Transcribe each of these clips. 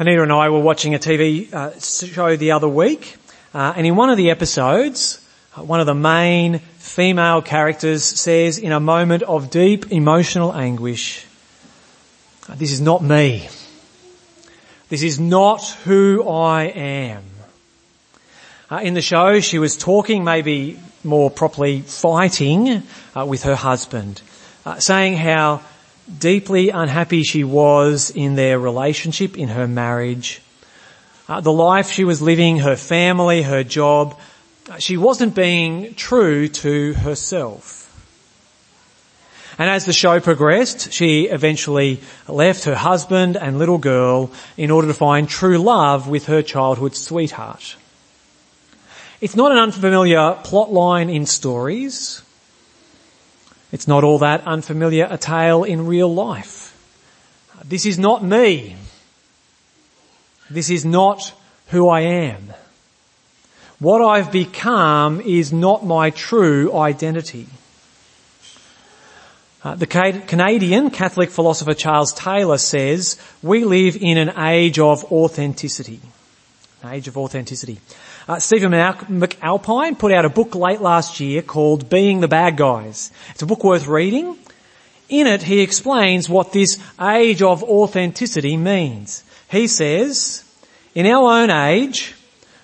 Anita and I were watching a TV uh, show the other week, uh, and in one of the episodes, uh, one of the main female characters says in a moment of deep emotional anguish, this is not me. This is not who I am. Uh, in the show, she was talking, maybe more properly fighting uh, with her husband, uh, saying how deeply unhappy she was in their relationship, in her marriage. Uh, the life she was living, her family, her job, uh, she wasn't being true to herself. And as the show progressed, she eventually left her husband and little girl in order to find true love with her childhood sweetheart. It's not an unfamiliar plot line in stories. It's not all that unfamiliar a tale in real life. This is not me. This is not who I am. What I've become is not my true identity. Uh, the Canadian Catholic philosopher Charles Taylor says, we live in an age of authenticity. An age of authenticity. Uh, Stephen McAlpine put out a book late last year called Being the Bad Guys. It's a book worth reading. In it, he explains what this age of authenticity means. He says, in our own age,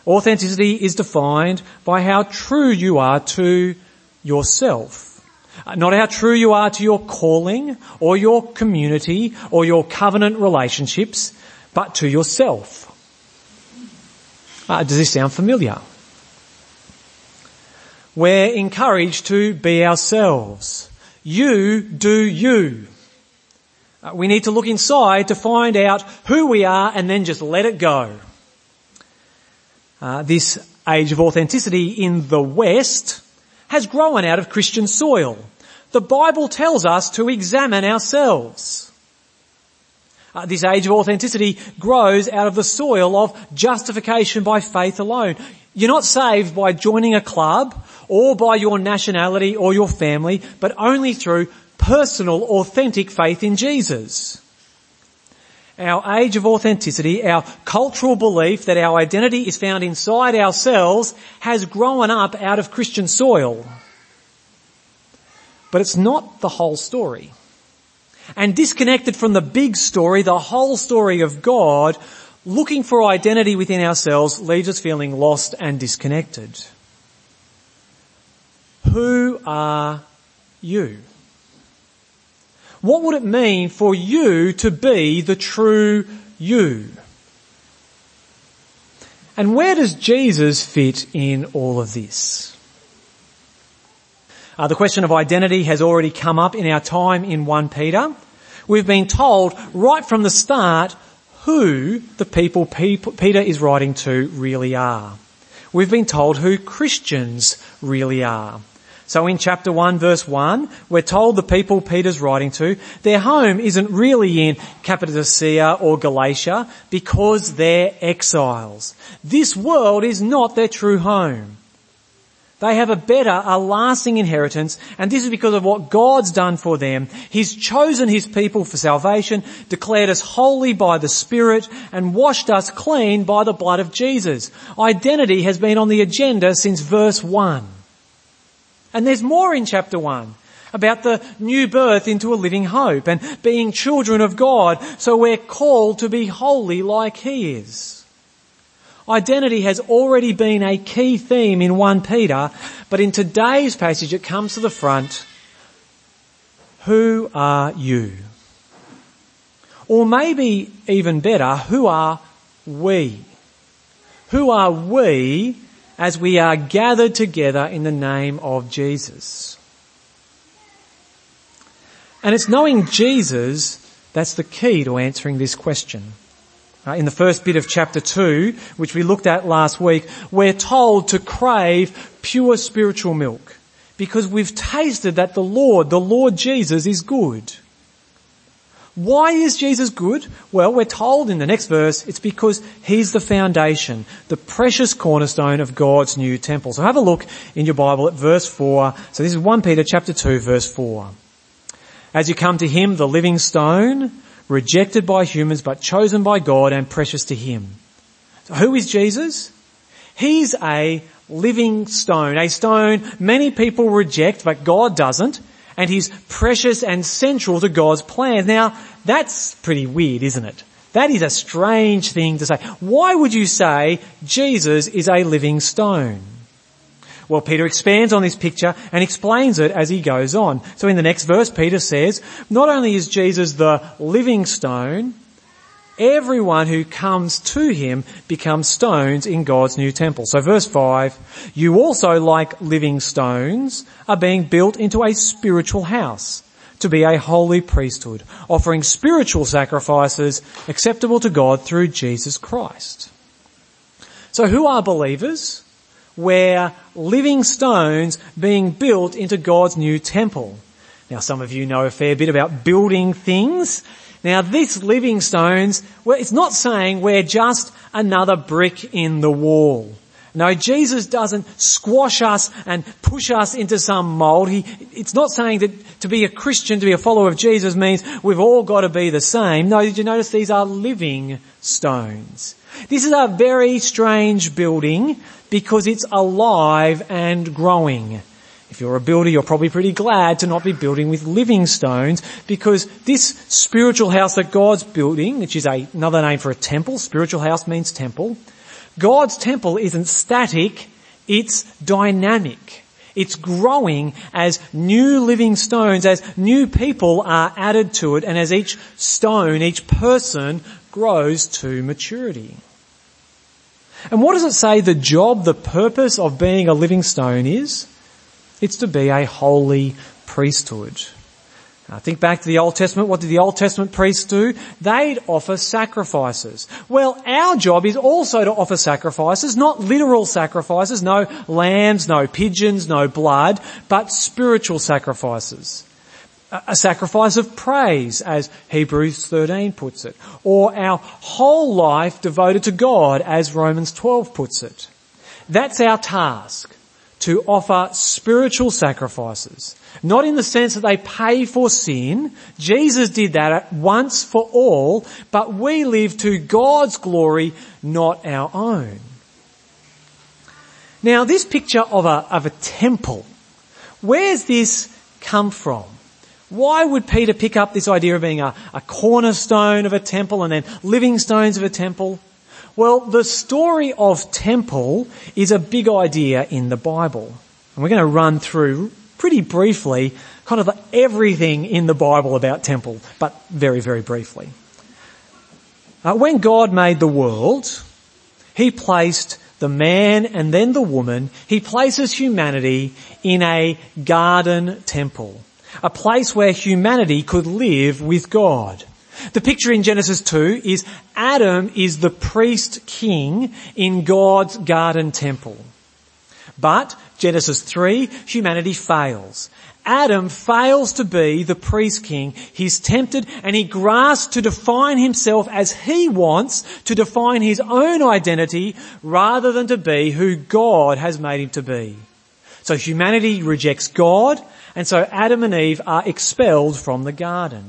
authenticity is defined by how true you are to yourself. Uh, not how true you are to your calling or your community or your covenant relationships, but to yourself. Uh, does this sound familiar? We're encouraged to be ourselves. You do you. Uh, we need to look inside to find out who we are and then just let it go. Uh, this age of authenticity in the West has grown out of Christian soil. The Bible tells us to examine ourselves. Uh, this age of authenticity grows out of the soil of justification by faith alone. You're not saved by joining a club or by your nationality or your family, but only through personal, authentic faith in Jesus. Our age of authenticity, our cultural belief that our identity is found inside ourselves has grown up out of Christian soil. But it's not the whole story and disconnected from the big story, the whole story of God, looking for identity within ourselves leaves us feeling lost and disconnected. Who are you? What would it mean for you to be the true you? And where does Jesus fit in all of this? Uh, the question of identity has already come up in our time in 1 Peter. We've been told right from the start who the people Peter is writing to really are. We've been told who Christians really are. So in chapter 1 verse 1, we're told the people Peter's writing to, their home isn't really in Cappadocia or Galatia because they're exiles. This world is not their true home. They have a better, a lasting inheritance, and this is because of what God's done for them. He's chosen His people for salvation, declared us holy by the Spirit, and washed us clean by the blood of Jesus. Identity has been on the agenda since verse 1. And there's more in chapter 1 about the new birth into a living hope and being children of God, so we're called to be holy like He is. Identity has already been a key theme in 1 Peter, but in today's passage it comes to the front. Who are you? Or maybe even better, who are we? Who are we as we are gathered together in the name of Jesus? And it's knowing Jesus that's the key to answering this question. Uh, in the first bit of chapter 2, which we looked at last week, we're told to crave pure spiritual milk because we've tasted that the Lord, the Lord Jesus is good. Why is Jesus good? Well, we're told in the next verse, it's because He's the foundation, the precious cornerstone of God's new temple. So have a look in your Bible at verse 4. So this is 1 Peter chapter 2 verse 4. As you come to Him, the living stone, rejected by humans but chosen by God and precious to Him. So who is Jesus? He's a living stone, a stone many people reject but God doesn't, and He's precious and central to God's plan. Now, that's pretty weird, isn't it? That is a strange thing to say. Why would you say Jesus is a living stone? Well, Peter expands on this picture and explains it as he goes on. So in the next verse, Peter says, not only is Jesus the living stone, everyone who comes to him becomes stones in God's new temple. So verse 5, you also like living stones are being built into a spiritual house to be a holy priesthood, offering spiritual sacrifices acceptable to God through Jesus Christ. So who are believers? We're living stones being built into God's new temple. Now some of you know a fair bit about building things. Now this living stones, well, it's not saying we're just another brick in the wall. No, Jesus doesn't squash us and push us into some mold. He, it's not saying that to be a Christian, to be a follower of Jesus means we've all got to be the same. No, did you notice these are living stones? This is a very strange building because it's alive and growing. If you're a builder, you're probably pretty glad to not be building with living stones because this spiritual house that God's building, which is a, another name for a temple, spiritual house means temple, God's temple isn't static, it's dynamic. It's growing as new living stones, as new people are added to it, and as each stone, each person grows to maturity. And what does it say the job, the purpose of being a living stone is? It's to be a holy priesthood. Now think back to the Old Testament. What did the Old Testament priests do? They'd offer sacrifices. Well, our job is also to offer sacrifices, not literal sacrifices, no lambs, no pigeons, no blood, but spiritual sacrifices. A sacrifice of praise, as Hebrews 13 puts it, or our whole life devoted to God, as Romans 12 puts it. That's our task, to offer spiritual sacrifices. Not in the sense that they pay for sin. Jesus did that once for all, but we live to God's glory, not our own. Now this picture of a, of a temple, where's this come from? Why would Peter pick up this idea of being a, a cornerstone of a temple and then living stones of a temple? Well, the story of temple is a big idea in the Bible. And we're going to run through pretty briefly kind of everything in the Bible about temple, but very, very briefly. Uh, when God made the world, He placed the man and then the woman, He places humanity in a garden temple. A place where humanity could live with God. The picture in Genesis 2 is Adam is the priest king in God's garden temple. But Genesis 3, humanity fails. Adam fails to be the priest king. He's tempted and he grasps to define himself as he wants, to define his own identity rather than to be who God has made him to be. So humanity rejects God and so Adam and Eve are expelled from the garden.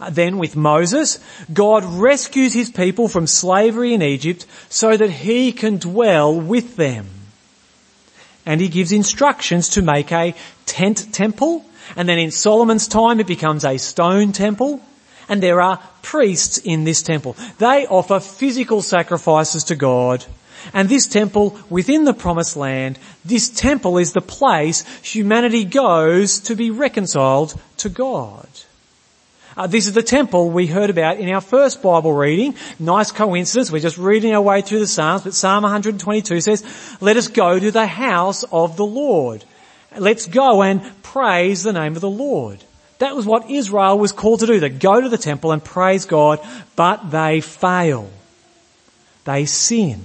Uh, then with Moses, God rescues his people from slavery in Egypt so that he can dwell with them and he gives instructions to make a tent temple. And then in Solomon's time it becomes a stone temple. And there are priests in this temple. They offer physical sacrifices to God. And this temple within the promised land, this temple is the place humanity goes to be reconciled to God. Uh, this is the temple we heard about in our first Bible reading. Nice coincidence. We're just reading our way through the Psalms, but Psalm 122 says, let us go to the house of the Lord. Let's go and praise the name of the Lord. That was what Israel was called to do. They go to the temple and praise God, but they fail. They sin.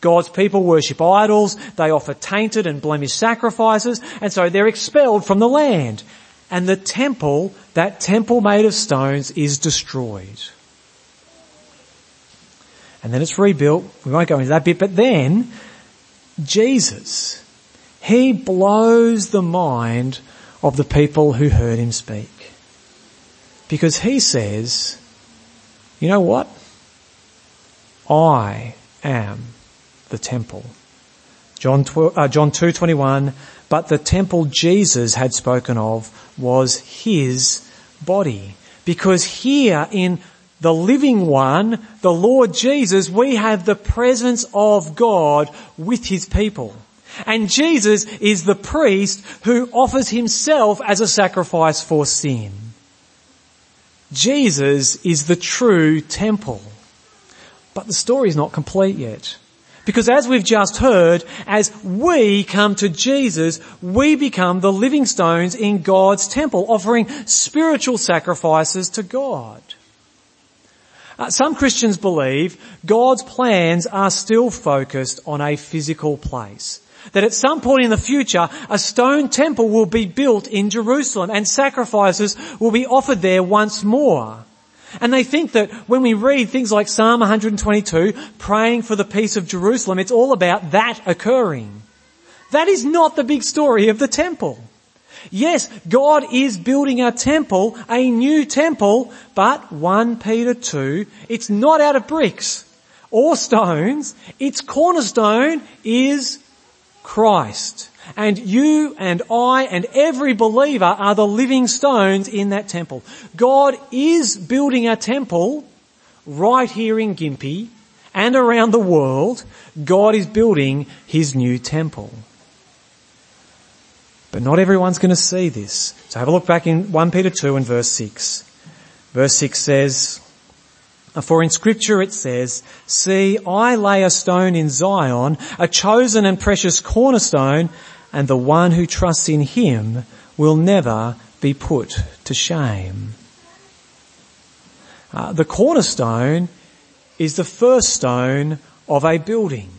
God's people worship idols, they offer tainted and blemished sacrifices, and so they're expelled from the land and the temple, that temple made of stones, is destroyed. And then it's rebuilt. We won't go into that bit, but then Jesus, He blows the mind of the people who heard Him speak. Because he says, you know what? I am the temple. John, 12, uh, John 2.21, but the temple Jesus had spoken of was his body. Because here in the living one, the Lord Jesus, we have the presence of God with his people. And Jesus is the priest who offers himself as a sacrifice for sin. Jesus is the true temple. But the story is not complete yet. Because as we've just heard, as we come to Jesus, we become the living stones in God's temple, offering spiritual sacrifices to God. Uh, some Christians believe God's plans are still focused on a physical place. That at some point in the future, a stone temple will be built in Jerusalem and sacrifices will be offered there once more. And they think that when we read things like Psalm 122, praying for the peace of Jerusalem, it's all about that occurring. That is not the big story of the temple. Yes, God is building a temple, a new temple, but 1 Peter 2, it's not out of bricks or stones. Its cornerstone is Christ. And you and I and every believer are the living stones in that temple. God is building a temple right here in Gympie and around the world. God is building his new temple. But not everyone's going to see this. So have a look back in 1 Peter 2 and verse 6. Verse 6 says, for in scripture it says, see, I lay a stone in Zion, a chosen and precious cornerstone, and the one who trusts in him will never be put to shame. Uh, the cornerstone is the first stone of a building.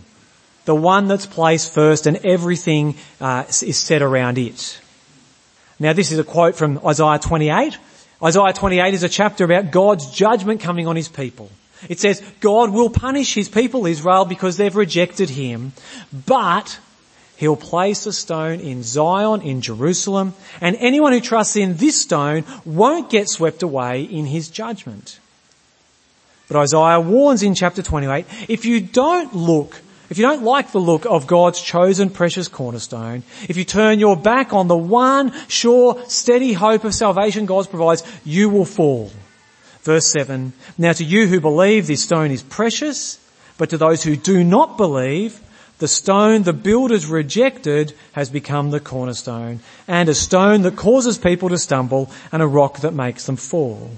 The one that's placed first and everything uh, is set around it. Now this is a quote from Isaiah 28. Isaiah 28 is a chapter about God's judgment coming on his people. It says God will punish his people Israel because they've rejected him, but He'll place a stone in Zion, in Jerusalem, and anyone who trusts in this stone won't get swept away in his judgment. But Isaiah warns in chapter 28, if you don't look, if you don't like the look of God's chosen precious cornerstone, if you turn your back on the one sure, steady hope of salvation God provides, you will fall. Verse 7, now to you who believe this stone is precious, but to those who do not believe, the stone the builders rejected has become the cornerstone and a stone that causes people to stumble and a rock that makes them fall.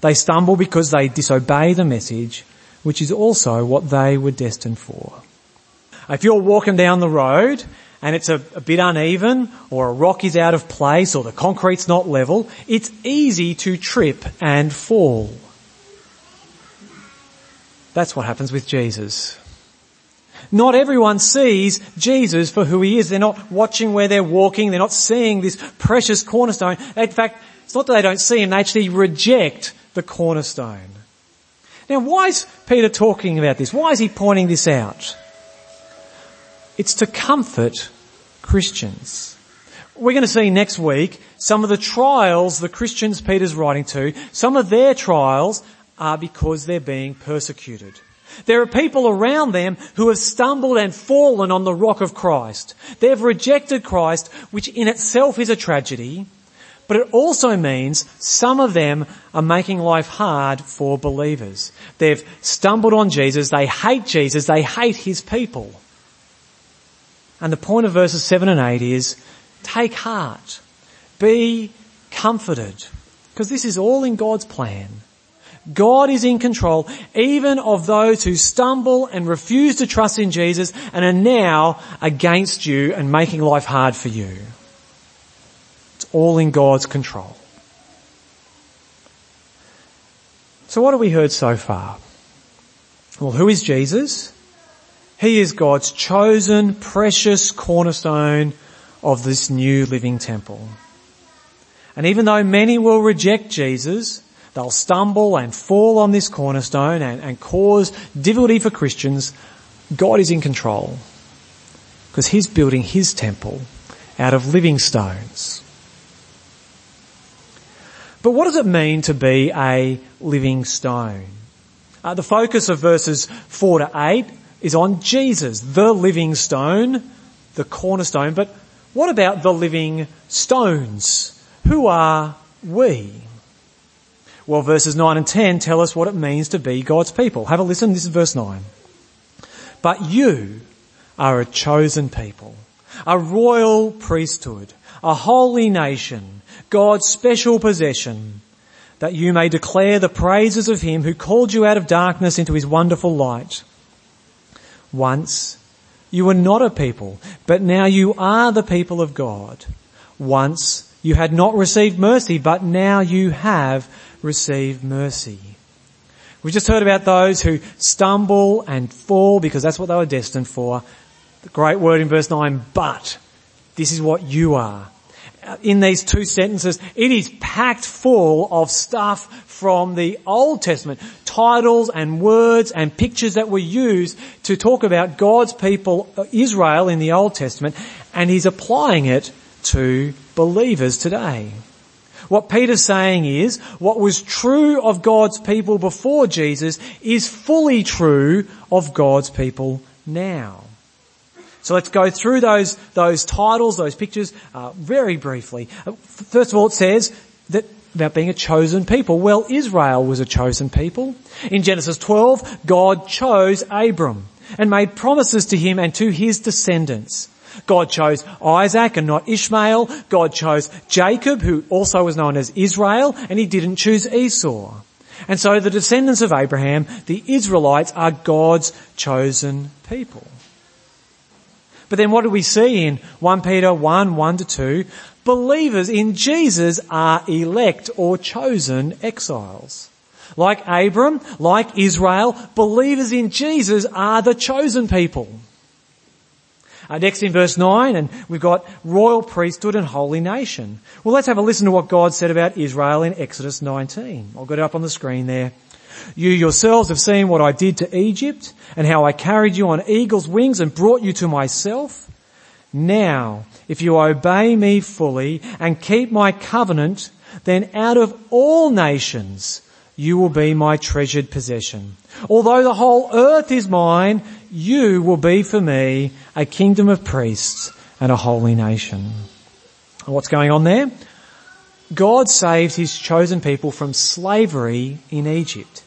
They stumble because they disobey the message, which is also what they were destined for. If you're walking down the road and it's a, a, bit uneven or a rock is out of place or the concrete's not level, it's easy to trip and fall. That's what happens with Jesus. Not everyone sees Jesus for who he is. They're not watching where they're walking. They're not seeing this precious cornerstone. In fact, it's not that they don't see him, they actually reject the cornerstone. Now why is Peter talking about this? Why is he pointing this out? It's to comfort Christians. We're going to see next week some of the trials the Christians Peter's writing to, some of their trials are because they're being persecuted. There are people around them who have stumbled and fallen on the rock of Christ. They've rejected Christ, which in itself is a tragedy, but it also means some of them are making life hard for believers. They've stumbled on Jesus, they hate Jesus, they hate his people. And the point of verses 7 and 8 is, take heart, be comforted, because this is all in God's plan. God is in control even of those who stumble and refuse to trust in Jesus and are now against you and making life hard for you. It's all in God's control. So what have we heard so far? Well, who is Jesus? He is God's chosen, precious cornerstone of this new living temple. And even though many will reject Jesus, They'll stumble and fall on this cornerstone and, and cause difficulty for Christians. God is in control because He's building His temple out of living stones. But what does it mean to be a living stone? Uh, the focus of verses 4 to 8 is on Jesus, the living stone, the cornerstone. But what about the living stones? Who are we? Well, verses 9 and 10 tell us what it means to be God's people. Have a listen. This is verse 9. But you are a chosen people, a royal priesthood, a holy nation, God's special possession, that you may declare the praises of him who called you out of darkness into his wonderful light. Once you were not a people, but now you are the people of God. Once you had not received mercy, but now you have received mercy. We just heard about those who stumble and fall because that's what they were destined for. The great word in verse 9, but this is what you are in these two sentences, it is packed full of stuff from the Old Testament, titles and words and pictures that were used to talk about God's people, Israel in the Old Testament, and he's applying it to believers today. What Peter's saying is, what was true of God's people before Jesus is fully true of God's people now. So let's go through those, those titles, those pictures, uh, very briefly. Uh, first of all, it says that about being a chosen people. Well, Israel was a chosen people. In Genesis 12, God chose Abram and made promises to him and to his descendants. God chose Isaac and not Ishmael. God chose Jacob, who also was known as Israel, and he didn't choose Esau. And so the descendants of Abraham, the Israelites, are God's chosen people. But then what do we see in 1 Peter 1, 1 to 2? Believers in Jesus are elect or chosen exiles. Like Abram, like Israel, believers in Jesus are the chosen people. Uh, next in verse 9, and we've got royal priesthood and holy nation. Well, let's have a listen to what God said about Israel in Exodus 19. I'll get it up on the screen there. You yourselves have seen what I did to Egypt and how I carried you on eagle's wings and brought you to myself. Now, if you obey me fully and keep my covenant, then out of all nations you will be my treasured possession. Although the whole earth is mine, you will be for me a kingdom of priests and a holy nation. What's going on there? God saved his chosen people from slavery in Egypt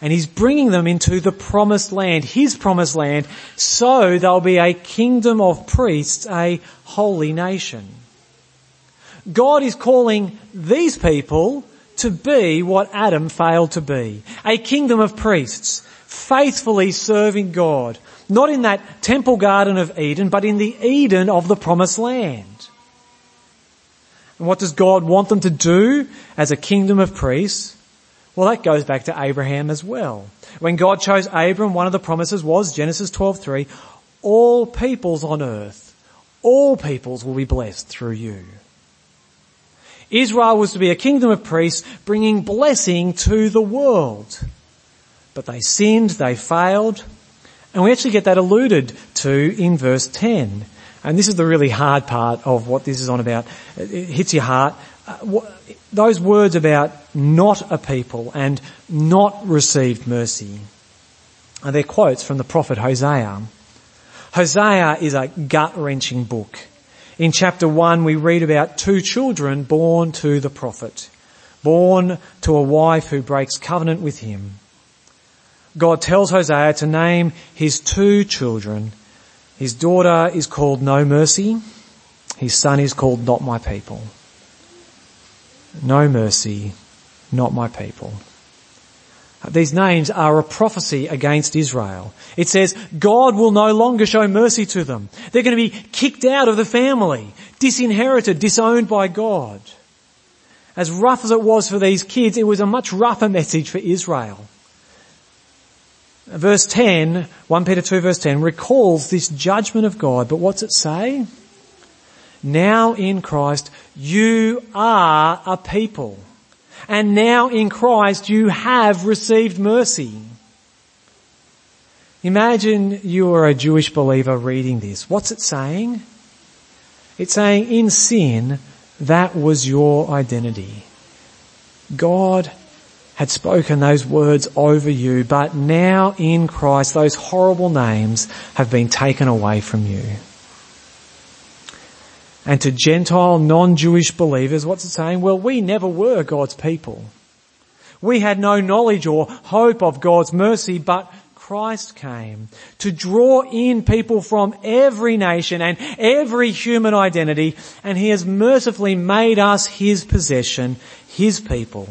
and he's bringing them into the promised land, his promised land, so they'll be a kingdom of priests, a holy nation. God is calling these people to be what Adam failed to be. A kingdom of priests, faithfully serving God. Not in that temple garden of Eden, but in the Eden of the promised land. And what does God want them to do as a kingdom of priests? Well, that goes back to Abraham as well. When God chose Abram, one of the promises was Genesis 12:3, all peoples on earth, all peoples will be blessed through you. Israel was to be a kingdom of priests bringing blessing to the world. But they sinned, they failed, and we actually get that alluded to in verse 10. And this is the really hard part of what this is on about. It hits your heart. Uh, those words about not a people and not received mercy are their quotes from the prophet Hosea. Hosea is a gut-wrenching book. In chapter 1 we read about two children born to the prophet, born to a wife who breaks covenant with him. God tells Hosea to name his two children. His daughter is called No Mercy. His son is called Not My People no mercy, not my people. These names are a prophecy against Israel. It says God will no longer show mercy to them. They're going to be kicked out of the family, disinherited, disowned by God. As rough as it was for these kids, it was a much rougher message for Israel. Verse 10, 1 Peter 2 verse 10 recalls this judgment of God, but what's it say? Now in Christ, you are a people. And now in Christ, you have received mercy. Imagine you are a Jewish believer reading this. What's it saying? It's saying in sin, that was your identity. God had spoken those words over you, but now in Christ those horrible names have been taken away from you. And to Gentile, non-Jewish believers, what's it saying? Well, we never were God's people. We had no knowledge or hope of God's mercy, but Christ came to draw in people from every nation and every human identity, and He has mercifully made us His possession, His people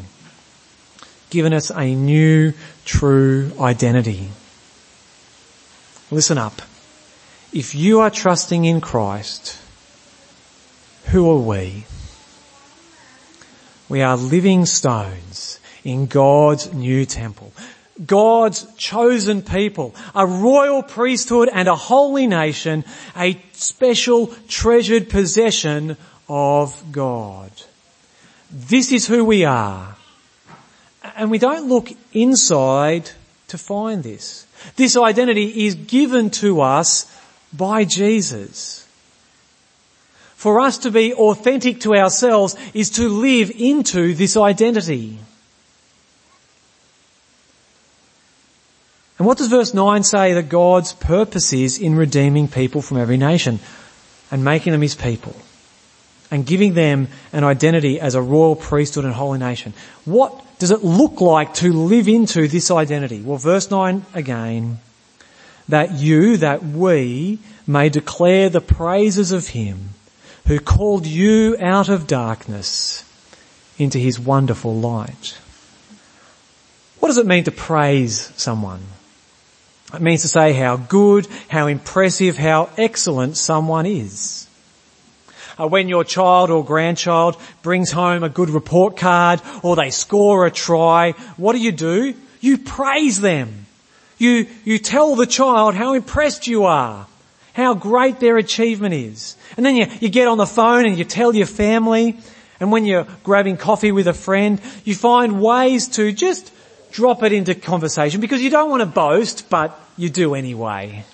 given us a new true identity. Listen up. If you are trusting in Christ, who are we? We are living stones in God's new temple. God's chosen people, a royal priesthood and a holy nation, a special treasured possession of God. This is who we are. And we don't look inside to find this. This identity is given to us by Jesus. For us to be authentic to ourselves is to live into this identity. And what does verse 9 say that God's purpose is in redeeming people from every nation and making them his people? and giving them an identity as a royal priesthood and holy nation. What does it look like to live into this identity? Well, verse 9 again, that you, that we may declare the praises of him who called you out of darkness into his wonderful light. What does it mean to praise someone? It means to say how good, how impressive, how excellent someone is uh, when your child or grandchild brings home a good report card or they score a try, what do you do? You praise them. You, you tell the child how impressed you are, how great their achievement is. And then you, you get on the phone and you tell your family, and when you're grabbing coffee with a friend, you find ways to just drop it into conversation because you don't want to boast, but you do anyway.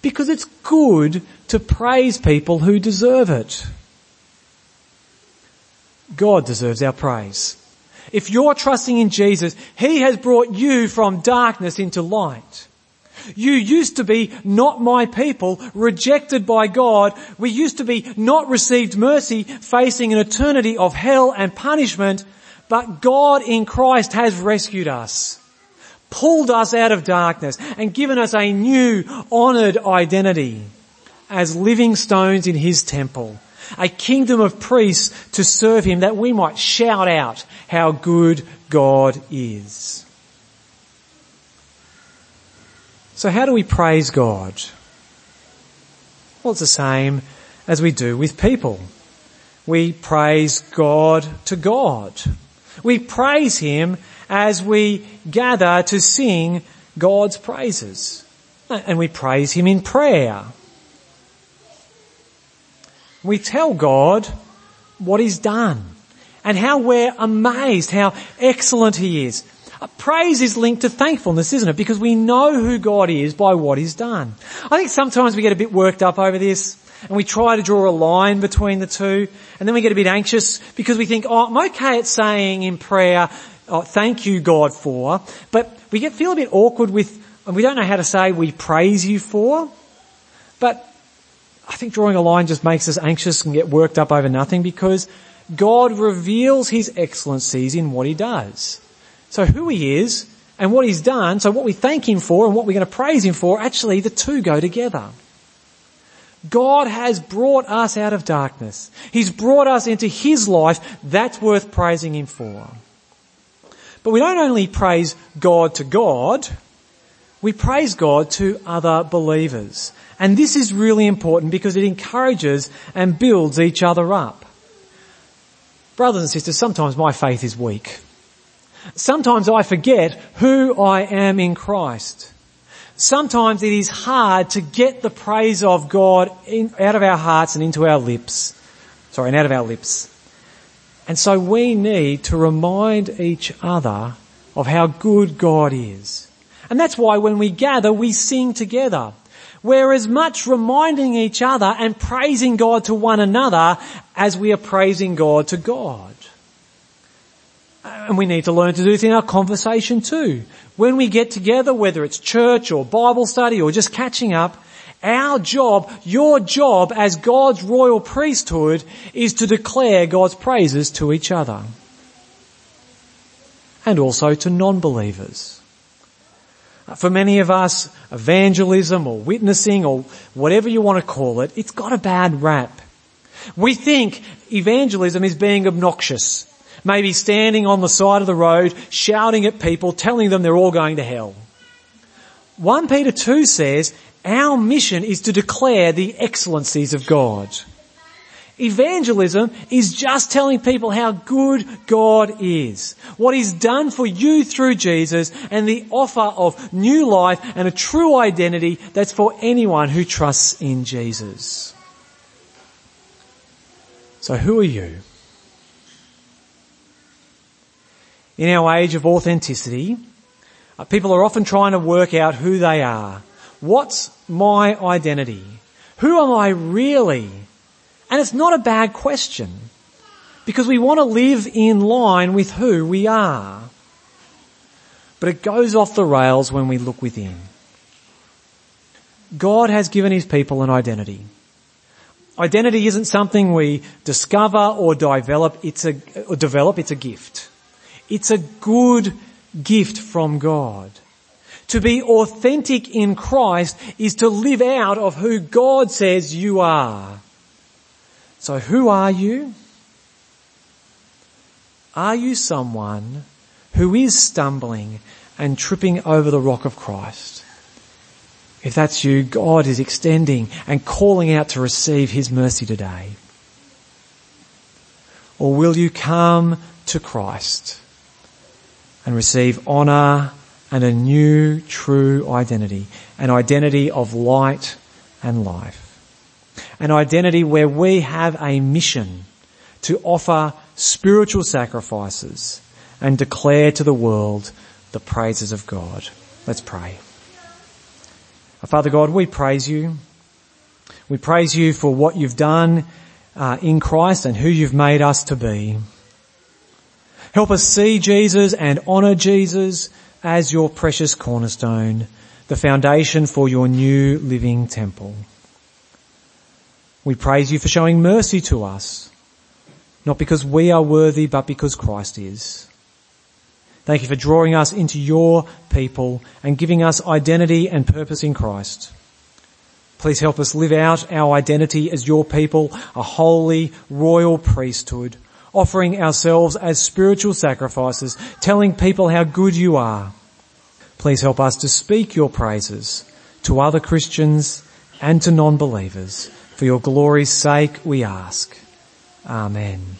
Because it's good to praise people who deserve it. God deserves our praise. If you're trusting in Jesus, He has brought you from darkness into light. You used to be not my people, rejected by God. We used to be not received mercy, facing an eternity of hell and punishment, but God in Christ has rescued us pulled us out of darkness and given us a new honoured identity as living stones in His temple, a kingdom of priests to serve Him that we might shout out how good God is. So how do we praise God? Well, it's the same as we do with people. We praise God to God. We praise Him as we gather to sing God's praises. And we praise Him in prayer. We tell God what He's done and how we're amazed, how excellent He is. Praise is linked to thankfulness, isn't it? Because we know who God is by what He's done. I think sometimes we get a bit worked up over this and we try to draw a line between the two and then we get a bit anxious because we think, oh, I'm okay at saying in prayer, oh, thank you God for, but we get, feel a bit awkward with, and we don't know how to say we praise you for, but I think drawing a line just makes us anxious and get worked up over nothing because God reveals His excellencies in what He does. So who He is and what He's done, so what we thank Him for and what we're going to praise Him for, actually the two go together. God has brought us out of darkness. He's brought us into His life. That's worth praising Him for. But we don't only praise God to God, we praise God to other believers. And this is really important because it encourages and builds each other up. Brothers and sisters, sometimes my faith is weak. Sometimes I forget who I am in Christ. Sometimes it is hard to get the praise of God in, out of our hearts and into our lips. Sorry, and out of our lips. And so we need to remind each other of how good God is. And that's why when we gather, we sing together. We're as much reminding each other and praising God to one another as we are praising God to God. And we need to learn to do this in our conversation too. When we get together, whether it's church or Bible study or just catching up, our job, your job as God's royal priesthood is to declare God's praises to each other. And also to non-believers. For many of us, evangelism or witnessing or whatever you want to call it, it's got a bad rap. We think evangelism is being obnoxious. Maybe standing on the side of the road, shouting at people, telling them they're all going to hell. 1 Peter 2 says, our mission is to declare the excellencies of God. Evangelism is just telling people how good God is, what He's done for you through Jesus, and the offer of new life and a true identity that's for anyone who trusts in Jesus. So who are you? In our age of authenticity, uh, people are often trying to work out who they are. What's my identity? Who am I really? And it's not a bad question because we want to live in line with who we are. But it goes off the rails when we look within. God has given his people an identity. Identity isn't something we discover or develop, it's a, or develop, it's a gift. It's a good gift from God. To be authentic in Christ is to live out of who God says you are. So who are you? Are you someone who is stumbling and tripping over the rock of Christ? If that's you, God is extending and calling out to receive His mercy today. Or will you come to Christ and receive honour and a new true identity, an identity of light and life. An identity where we have a mission to offer spiritual sacrifices and declare to the world the praises of God. Let's pray. Father God, we praise you. We praise you for what you've done uh, in Christ and who you've made us to be. Help us see Jesus and honour Jesus as your precious cornerstone, the foundation for your new living temple. We praise you for showing mercy to us, not because we are worthy, but because Christ is. Thank you for drawing us into your people and giving us identity and purpose in Christ. Please help us live out our identity as your people, a holy royal priesthood, offering ourselves as spiritual sacrifices, telling people how good you are. Please help us to speak your praises to other Christians and to non-believers. For your glory's sake we ask. Amen.